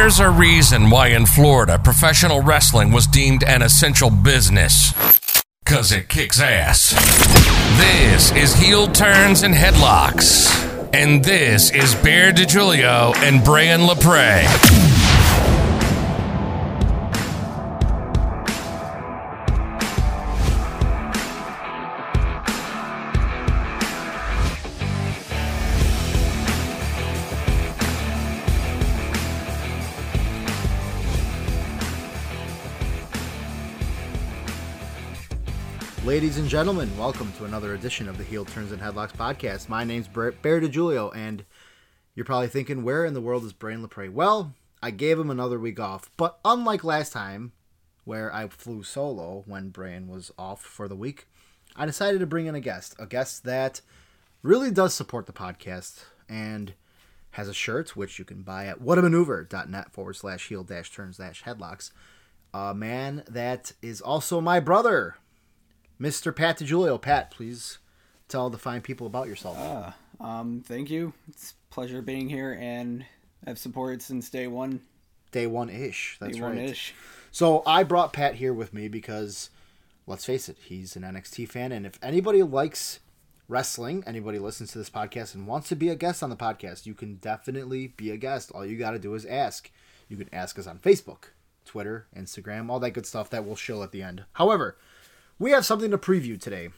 There's a reason why in Florida professional wrestling was deemed an essential business. Cause it kicks ass. This is Heel Turns and Headlocks. And this is Bear DiGiulio and Brian LaPrey. Ladies and gentlemen, welcome to another edition of the Heel Turns and Headlocks podcast. My name's Bear DiGiulio, and you're probably thinking, where in the world is Brain LaPrey? Well, I gave him another week off, but unlike last time, where I flew solo when Brain was off for the week, I decided to bring in a guest, a guest that really does support the podcast and has a shirt which you can buy at whatamaneuver.net forward slash heel dash turns dash headlocks. A man that is also my brother, Mr. Pat DiGiulio. Pat, please tell the fine people about yourself. Uh, um, thank you. It's a pleasure being here, and I've supported since day one. Day one ish. That's day right. one ish. So I brought Pat here with me because, let's face it, he's an NXT fan, and if anybody likes wrestling, anybody listens to this podcast and wants to be a guest on the podcast, you can definitely be a guest. All you got to do is ask. You can ask us on Facebook, Twitter, Instagram, all that good stuff that we'll show at the end. However, we have something to preview today.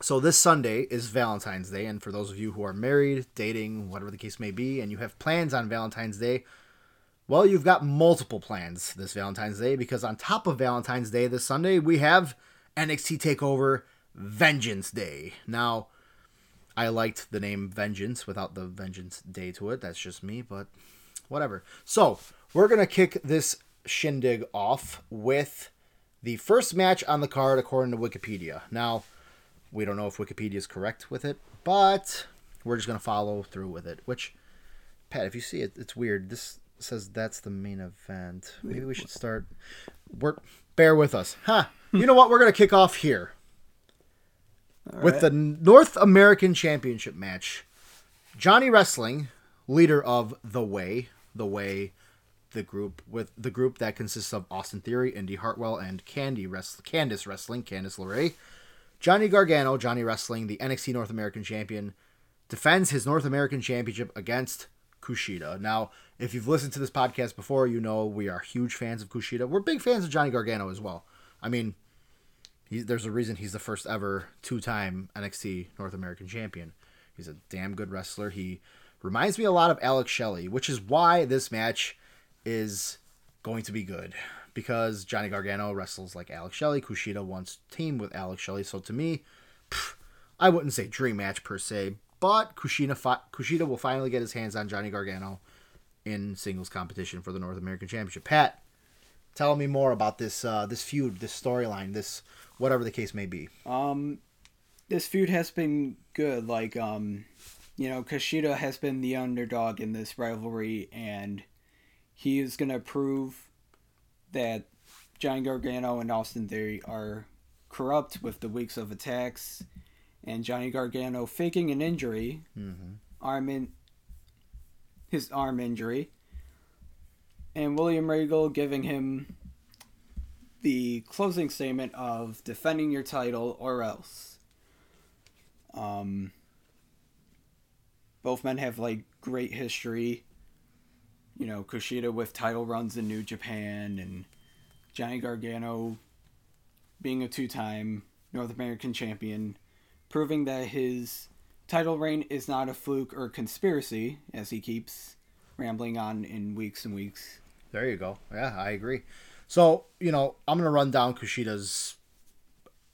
So this Sunday is Valentine's Day, and for those of you who are married, dating, whatever the case may be, and you have plans on Valentine's Day, well, you've got multiple plans this Valentine's Day because on top of Valentine's Day this Sunday, we have NXT Takeover Vengeance Day. Now, I liked the name Vengeance without the Vengeance Day to it. That's just me, but whatever. So, we're going to kick this shindig off with the first match on the card according to Wikipedia. Now, we don't know if Wikipedia is correct with it, but we're just going to follow through with it. Which, Pat, if you see it, it's weird. This says that's the main event. Maybe we should start. We're bear with us, huh? You know what? We're going to kick off here with the North American Championship match. Johnny Wrestling, leader of The Way, The Way, the group with the group that consists of Austin Theory, Indi Hartwell, and Candy Candice Wrestling, Candice LeRae. Johnny Gargano, Johnny Wrestling, the NXT North American Champion, defends his North American Championship against Kushida. Now, if you've listened to this podcast before, you know we are huge fans of Kushida. We're big fans of Johnny Gargano as well. I mean, he, there's a reason he's the first ever two-time NXT North American Champion. He's a damn good wrestler. He reminds me a lot of Alex Shelley, which is why this match is going to be good because Johnny Gargano wrestles like Alex Shelley. Kushida wants team with Alex Shelley. So to me, pff, I wouldn't say dream match per se, but Kushida fi- Kushida will finally get his hands on Johnny Gargano in singles competition for the North American Championship. Pat, tell me more about this uh, this feud, this storyline, this whatever the case may be. Um, this feud has been good. Like, um, you know, Kushida has been the underdog in this rivalry, and he is going to prove that Johnny Gargano and Austin Theory are corrupt with the weeks of attacks, and Johnny Gargano faking an injury, arm in his arm injury, and William Regal giving him the closing statement of defending your title or else. Um, both men have like great history. You know, Kushida with title runs in New Japan and Johnny Gargano being a two time North American champion, proving that his title reign is not a fluke or conspiracy, as he keeps rambling on in weeks and weeks. There you go. Yeah, I agree. So, you know, I'm going to run down Kushida's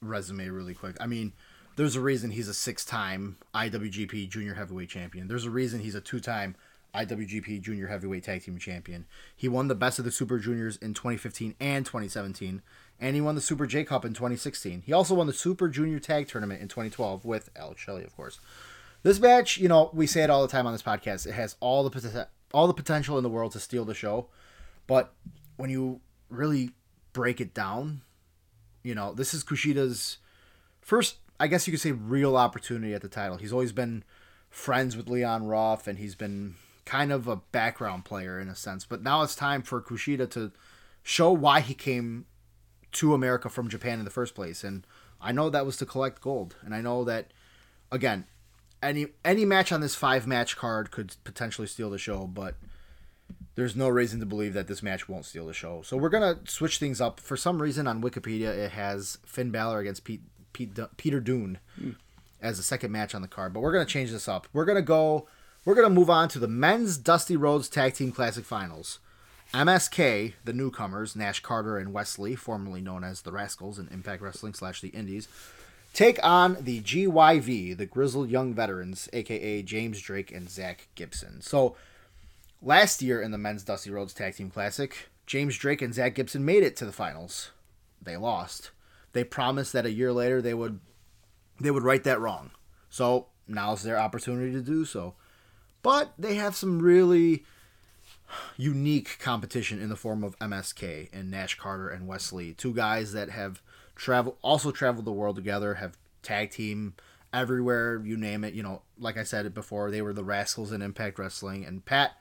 resume really quick. I mean, there's a reason he's a six time IWGP Junior Heavyweight Champion. There's a reason he's a two time IWGP Junior Heavyweight Tag Team Champion. He won the Best of the Super Juniors in 2015 and 2017, and he won the Super J Cup in 2016. He also won the Super Junior Tag Tournament in 2012 with Alex Shelley, of course. This match, you know, we say it all the time on this podcast. It has all the all the potential in the world to steal the show, but when you really break it down, you know, this is Kushida's first, I guess you could say, real opportunity at the title. He's always been friends with Leon Ruff, and he's been kind of a background player in a sense. But now it's time for Kushida to show why he came to America from Japan in the first place. And I know that was to collect gold. And I know that again, any any match on this five match card could potentially steal the show, but there's no reason to believe that this match won't steal the show. So we're gonna switch things up. For some reason on Wikipedia, it has Finn Balor against Pete, Pete Peter Dunne mm. as the second match on the card. But we're gonna change this up. We're gonna go. We're gonna move on to the men's Dusty Rhodes Tag Team Classic Finals. MSK, the newcomers, Nash Carter and Wes Lee, formerly known as the Rascals in Impact Wrestling slash the Indies, take on the GYV, the Grizzled Young Veterans, aka James Drake and Zach Gibson. So last year in the men's Dusty Rhodes Tag Team Classic, James Drake and Zach Gibson made it to the finals. They lost. They promised that a year later they would they would right that wrong. So now's their opportunity to do so. But they have some really unique competition in the form of MSK and Nash Carter and Wes Lee, two guys that have travel also traveled the world together, have tag team everywhere, you name it. You know, like I said it before, they were the Rascals in Impact Wrestling. And Pat,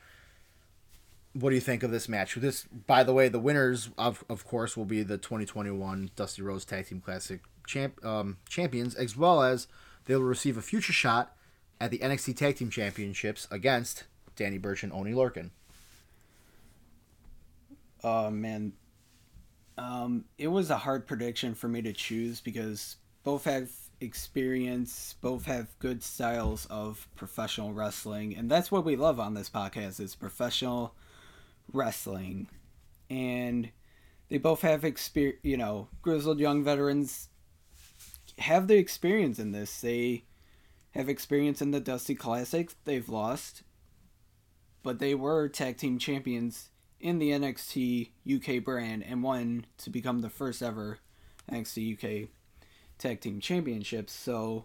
what do you think of this match? This, by the way, the winners of of course will be the 2021 Dusty Rhodes Tag Team Classic champ um, champions, as well as they will receive a future shot at the NXT Tag Team Championships against Danny Burch and Oni Lorcan. Oh man, um, it was a hard prediction for me to choose because both have experience, both have good styles of professional wrestling, and that's what we love on this podcast is professional wrestling. And they both have experience, you know, grizzled young veterans have the experience in this. They have experience in the Dusty Classic. They've lost, but they were tag team champions in the NXT UK brand and won to become the first ever NXT UK Tag Team Championships. So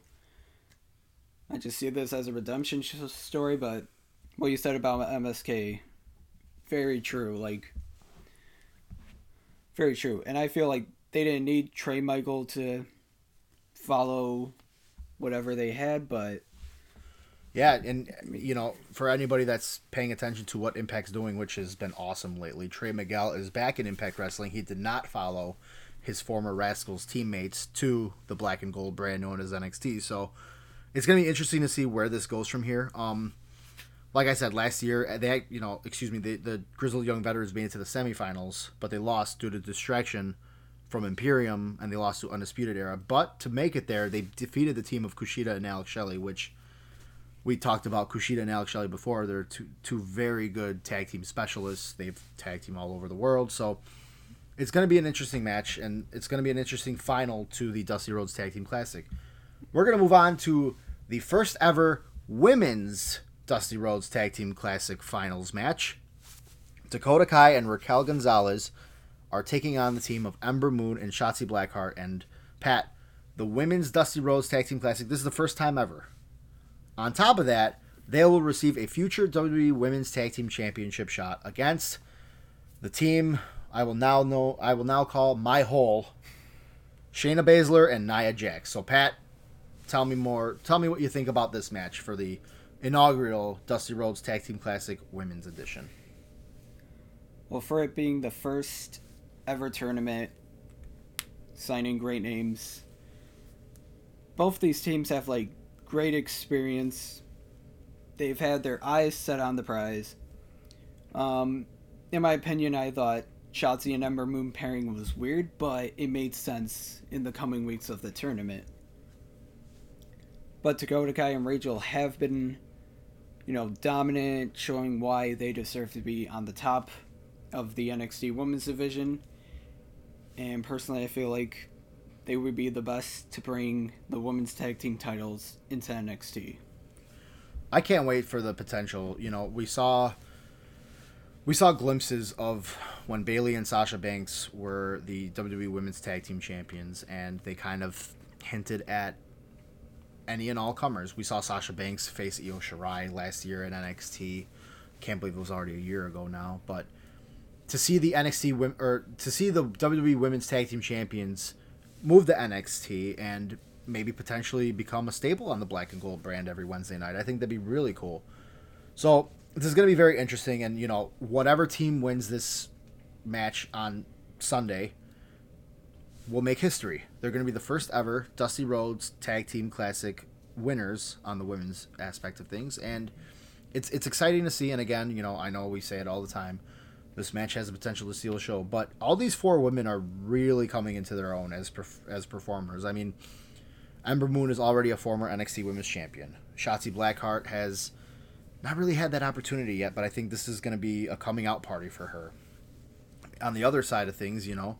I just see this as a redemption story, but what you said about MSK, very true. Like, very true. And I feel like they didn't need Trey Miguel to follow whatever they had, but yeah, and you know, for anybody that's paying attention to what Impact's doing, which has been awesome lately, Trey Miguel is back in Impact Wrestling. He did not follow his former Rascals teammates to the black and gold brand known as NXT. So it's gonna be interesting to see where this goes from here. Um, like I said last year, they you know, excuse me, the the Grizzled Young Veterans made it to the semifinals, but they lost due to distraction from Imperium and they lost to Undisputed Era. But to make it there, they defeated the team of Kushida and Alex Shelley, which we talked about Kushida and Alex Shelley before. They're two two very good tag team specialists. They've tag team all over the world, so it's going to be an interesting match, and it's going to be an interesting final to the Dusty Rhodes Tag Team Classic. We're going to move on to the first ever women's Dusty Rhodes Tag Team Classic Finals match. Dakota Kai and Raquel Gonzalez are taking on the team of Ember Moon and Shotzi Blackheart and Pat. The women's Dusty Rhodes Tag Team Classic. This is the first time ever on top of that, they will receive a future WWE Women's Tag Team Championship shot against the team I will now know I will now call my whole Shayna Baszler and Nia Jax. So Pat, tell me more tell me what you think about this match for the inaugural Dusty Rhodes Tag Team Classic Women's Edition. Well, for it being the first ever tournament, signing great names. Both these teams have like great experience. They've had their eyes set on the prize. Um, in my opinion, I thought Shotzi and Ember Moon pairing was weird, but it made sense in the coming weeks of the tournament. But Dakota Kai and Rachel have been, you know, dominant, showing why they deserve to be on the top of the NXT Women's Division. And personally, I feel like they would be the best to bring the women's tag team titles into NXT. I can't wait for the potential. You know, we saw we saw glimpses of when Bayley and Sasha Banks were the WWE Women's Tag Team Champions, and they kind of hinted at any and all comers. We saw Sasha Banks face Io Shirai last year in NXT. Can't believe it was already a year ago now, but to see the NXT or to see the WWE Women's Tag Team Champions move to NXT and maybe potentially become a staple on the black and gold brand every Wednesday night. I think that'd be really cool. So this is going to be very interesting, and you know, whatever team wins this match on Sunday will make history. They're going to be the first ever Dusty Rhodes Tag Team Classic winners on the women's aspect of things, and it's it's exciting to see. And again, you know, I know we say it all the time. This match has the potential to steal a show, but all these four women are really coming into their own as perf- as performers. I mean, Ember Moon is already a former NXT Women's Champion. Shotzi Blackheart has not really had that opportunity yet, but I think this is going to be a coming out party for her. On the other side of things, you know,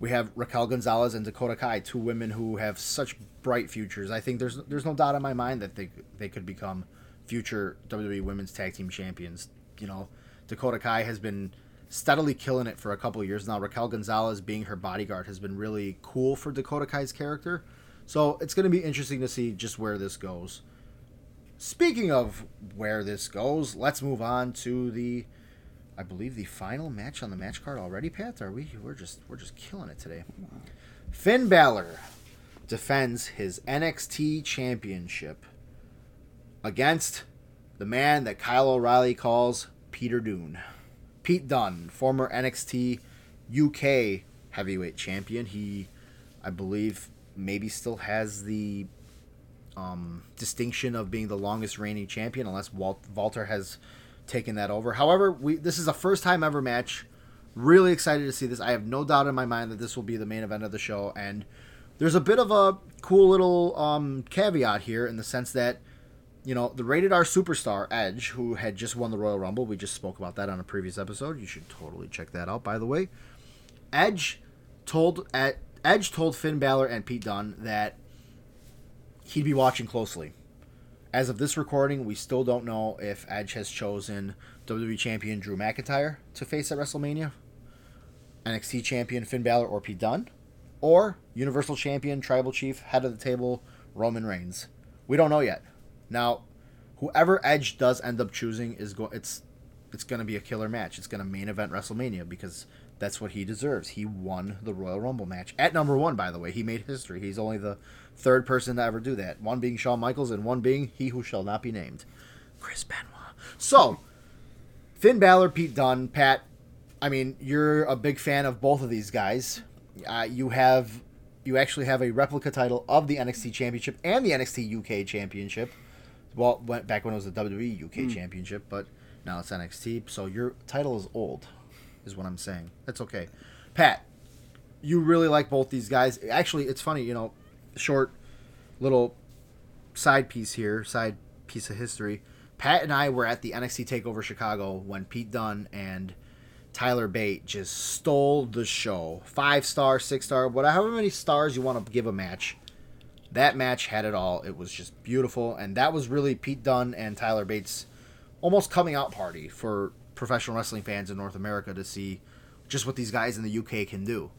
we have Raquel Gonzalez and Dakota Kai, two women who have such bright futures. I think there's there's no doubt in my mind that they they could become future WWE Women's Tag Team Champions. You know, Dakota Kai has been steadily killing it for a couple years now. Raquel Gonzalez being her bodyguard has been really cool for Dakota Kai's character. So it's going to be interesting to see just where this goes. Speaking of where this goes, let's move on to the I believe the final match on the match card already, Pat. Are we we're just we're just killing it today. Finn Balor defends his NXT championship against the man that Kyle O'Reilly calls Peter Dunne. Pete Dunne, former NXT UK heavyweight champion. He I believe maybe still has the um, distinction of being the longest reigning champion, unless Walt, Walter has taken that over. However, we this is a first time ever match. Really excited to see this. I have no doubt in my mind that this will be the main event of the show, and there's a bit of a cool little um, caveat here in the sense that you know the rated R superstar Edge, who had just won the Royal Rumble. We just spoke about that on a previous episode. You should totally check that out. By the way, Edge told at Edge told Finn Balor and Pete Dunne that he'd be watching closely. As of this recording, we still don't know if Edge has chosen WWE Champion Drew McIntyre to face at WrestleMania, NXT Champion Finn Balor or Pete Dunne, or Universal Champion Tribal Chief Head of the Table Roman Reigns. We don't know yet. Now, whoever Edge does end up choosing is going. It's it's going to be a killer match. It's going to main event WrestleMania because that's what he deserves. He won the Royal Rumble match at number one. By the way, he made history. He's only the third person to ever do that. One being Shawn Michaels, and one being he who shall not be named, Chris Benoit. So, Finn Balor, Pete Dunne, Pat. I mean, you're a big fan of both of these guys. Uh, you have, you actually have a replica title of the NXT Championship and the NXT UK Championship. Well, went back when it was the WWE UK hmm. Championship, but now it's NXT. So your title is old, is what I'm saying. That's okay. Pat, you really like both these guys. Actually, it's funny, you know, short little side piece here, side piece of history. Pat and I were at the NXT Takeover Chicago when Pete Dunne and Tyler Bate just stole the show. Five star, six star, whatever many stars you want to give a match. That match had it all. It was just beautiful, and that was really Pete Dunne and Tyler Bate's almost coming out party for professional wrestling fans in North America to see just what these guys in the UK can do.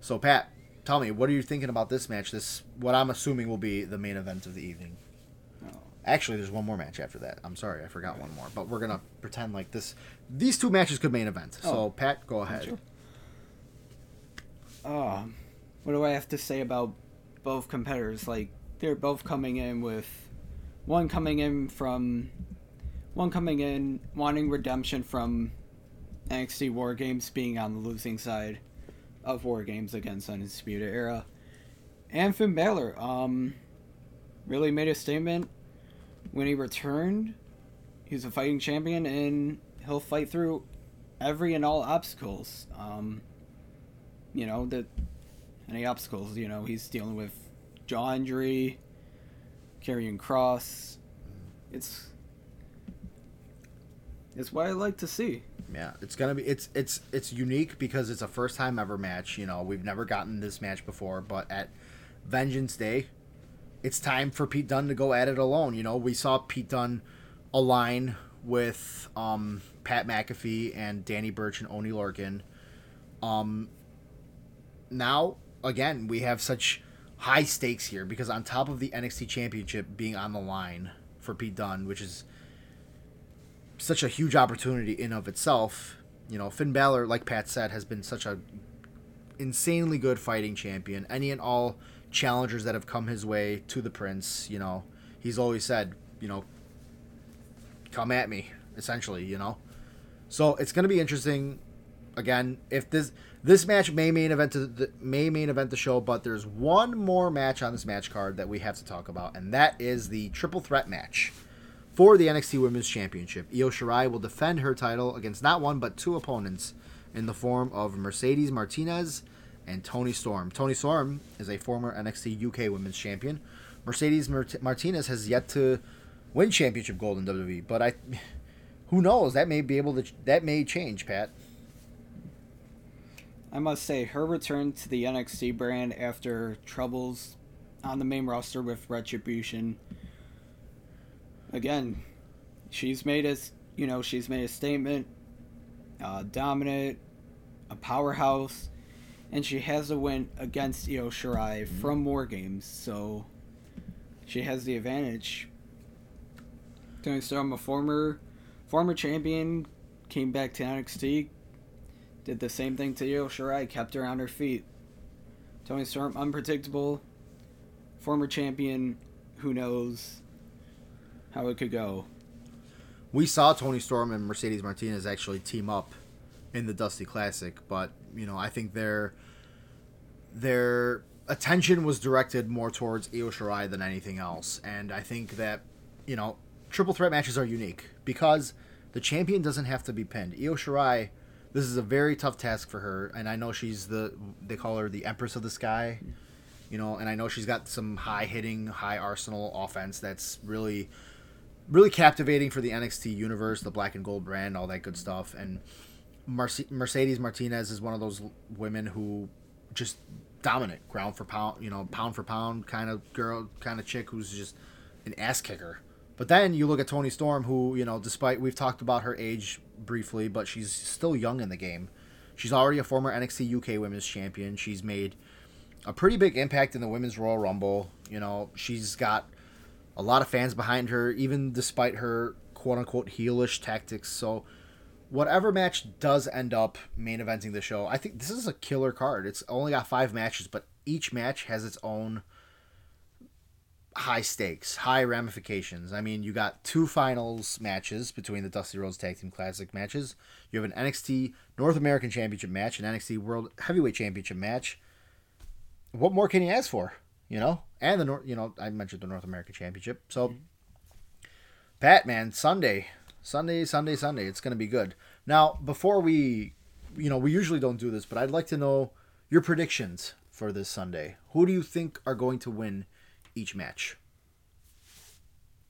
So, Pat, tell me, what are you thinking about this match? This, what I'm assuming will be the main event of the evening. Actually, there's one more match after that. I'm sorry, I forgot one more. But we're gonna pretend like this. These two matches could main event. So, Oh. Pat, go ahead. Sure. Uh, what do I have to say about both competitors? Like they're both coming in with one coming in from one coming in wanting redemption from NXT War Games being on the losing side of War Games against Undisputed Era. And Finn Balor, um, really made a statement when he returned. He's a fighting champion and he'll fight through every and all obstacles. Um, you know, the any obstacles, you know, he's dealing with jaw injury, carrying cross. It's it's what I like to see. Yeah, it's gonna be it's it's it's unique because it's a first time ever match. You know, we've never gotten this match before, but at Vengeance Day, it's time for Pete Dunne to go at it alone. You know, we saw Pete Dunne align with um, Pat McAfee and Danny Burch and Oni Lorcan. Um, now again, we have such high stakes here because on top of the NXT Championship being on the line for Pete Dunne, which is such a huge opportunity in of itself. You know, Finn Balor, like Pat said, has been such a insanely good fighting champion. Any and all challengers that have come his way to the Prince, you know, he's always said, you know, come at me. essentially. You know, so it's going to be interesting. Again, if this this match may main event the may main event the show, but there's one more match on this match card that we have to talk about, and that is the triple threat match for the NXT Women's Championship. Io Shirai will defend her title against not one but two opponents in the form of Mercedes Martinez and Toni Storm. Toni Storm is a former NXT UK Women's Champion. Mercedes Martinez has yet to win championship gold in WWE, but I, who knows? That may be able to. That may change, Pat. I must say, her return to the NXT brand after troubles on the main roster with Retribution. Again, she's made a, you know, she's made a statement. Uh, dominant, a powerhouse, and she has a win against Io Shirai mm-hmm. from War Games, so she has the advantage. Toni Storm, a former former champion, came back to NXT, did the same thing to Io Shirai, kept her on her feet. Toni Storm, unpredictable, former champion, who knows how it could go. We saw Toni Storm and Mercedes Martinez actually team up in the Dusty Classic, but you know, I think their their attention was directed more towards Io Shirai than anything else, and I think that you know, triple threat matches are unique because the champion doesn't have to be pinned. Io Shirai, this is a very tough task for her, and I know she's the they call her the Empress of the Sky, you know, and I know she's got some high hitting, high arsenal offense that's really really captivating for the NXT universe, the black and gold brand, all that good stuff, and Mercedes Martinez is one of those women who just dominant ground for pound, you know, pound for pound kind of girl, kind of chick who's just an ass kicker. But then you look at Toni Storm, who you know, despite we've talked about her age briefly, but she's still young in the game. She's already a former NXT UK Women's Champion. She's made a pretty big impact in the Women's Royal Rumble. You know, she's got a lot of fans behind her, even despite her quote unquote heelish tactics. So whatever match does end up main eventing the show, I think this is a killer card. It's only got five matches, but each match has its own high stakes, high ramifications. I mean, you got two finals matches between the Dusty Rhodes Tag Team Classic matches. You have an NXT North American Championship match, an NXT World Heavyweight Championship match. What more can you ask for? You know, and the North, you know, I mentioned the North American Championship. So, mm-hmm. Pat, man, Sunday, Sunday, Sunday, Sunday. It's going to be good. Now, before we, you know, we usually don't do this, but I'd like to know your predictions for this Sunday. Who do you think are going to win each match?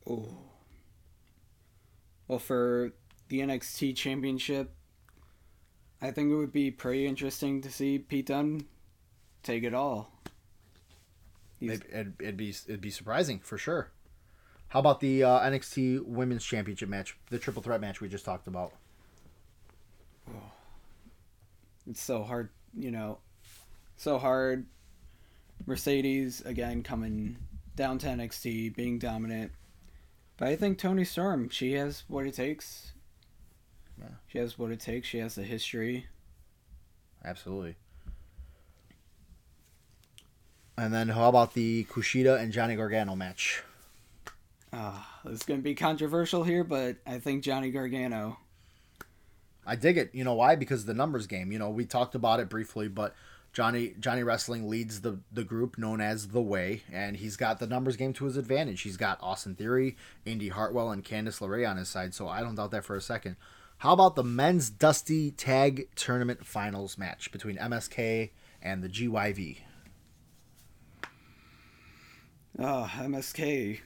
Oh. Well, for the NXT Championship, I think it would be pretty interesting to see Pete Dunne take it all. It'd, it'd, it'd, be it'd be surprising for sure. How about the uh, NXT Women's Championship match, the triple threat match we just talked about? Oh, it's so hard, you know, so hard. Mercedes again coming down to NXT, being dominant. But I think Toni Storm, she has what it takes. Yeah. She has what it takes. She has the history. Absolutely. And then how about the Kushida and Johnny Gargano match? Uh, it's going to be controversial here, but I think Johnny Gargano. I dig it. You know why? Because the numbers game. You know, we talked about it briefly, but Johnny Johnny Wrestling leads the the group known as the Way, and he's got the numbers game to his advantage. He's got Austin Theory, Indi Hartwell, and Candice LeRae on his side, so I don't doubt that for a second. How about the men's Dusty Tag Tournament Finals match between MSK and the GYV? Oh, ah, MSK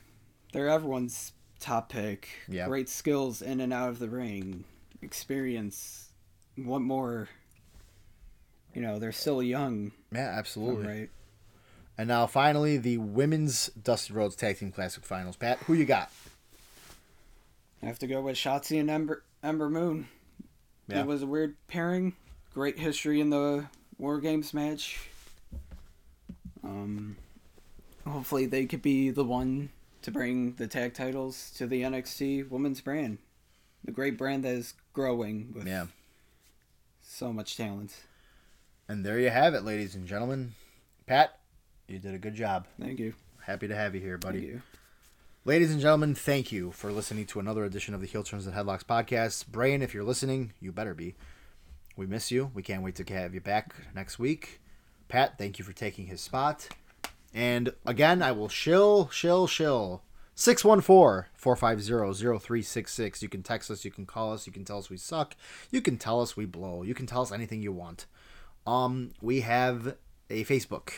they're everyone's top pick. Yeah. Great skills in and out of the ring, experience. What more? You know, they're still young. Yeah, absolutely. Right. And now, finally, the women's Dusty Rhodes Tag Team Classic Finals. Pat, who you got? I have to go with Shotzi and Ember Ember Moon. Yeah. It was a weird pairing. Great history in the War Games match. Um, hopefully they could be the one to bring the tag titles to the NXT women's brand. The great brand that is growing with yeah. so much talent. And there you have it, ladies and gentlemen. Pat, you did a good job. Thank you. Happy to have you here, buddy. Ladies and gentlemen, thank you for listening to another edition of the Heel Turns and Headlocks podcast. Brian, if you're listening, you better be. We miss you. We can't wait to have you back next week. Pat, thank you for taking his spot. And again, I will shill, shill, shill. 614-450-0366. You can text us, you can call us, you can tell us we suck, you can tell us we blow, you can tell us anything you want. Um, we have a Facebook,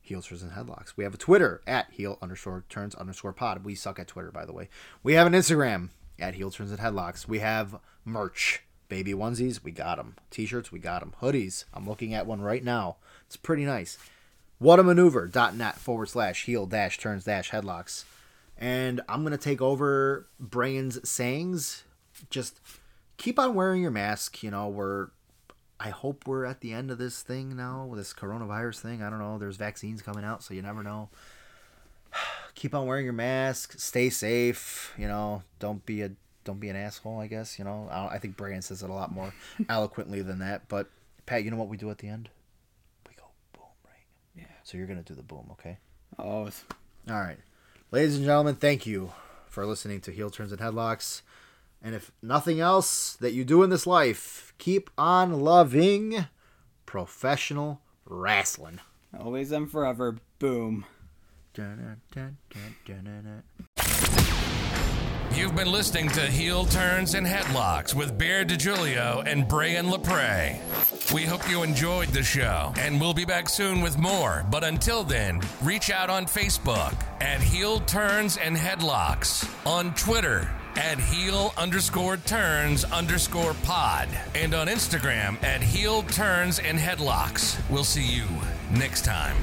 Heel Turns and Headlocks. We have a Twitter at heel underscore turns underscore pod. We suck at Twitter, by the way. We have an Instagram at heel turns and headlocks. We have merch, baby onesies. We got them. T-shirts. We got them. Hoodies. I'm looking at one right now. It's pretty nice. Whatamaneuver.net forward slash heel dash turns dash headlocks. And I'm to take over Brian's sayings. Just keep on wearing your mask. You know, we're, I hope we're at the end of this thing now, with this coronavirus thing. I don't know. There's vaccines coming out, so you never know. Keep on wearing your mask. Stay safe. You know, don't be a don't be an asshole. I guess you know. I, I think Brian says it a lot more eloquently than that. But Pat, you know what we do at the end? We go boom, right? Yeah. So you're gonna do the boom, okay? Oh, All right. Ladies and gentlemen, thank you for listening to Heel Turns and Headlocks. And if nothing else that you do in this life, keep on loving professional wrestling. always and forever. Boom. Dun, dun, dun. You've been listening to Heel Turns and Headlocks with Bear DiGiulio and Brian LaPre. We hope you enjoyed the show, and we'll be back soon with more. But until then, reach out on Facebook at Heel Turns and Headlocks, on Twitter at Heel underscore Turns underscore Pod, and on Instagram at Heel Turns and Headlocks. We'll see you next time.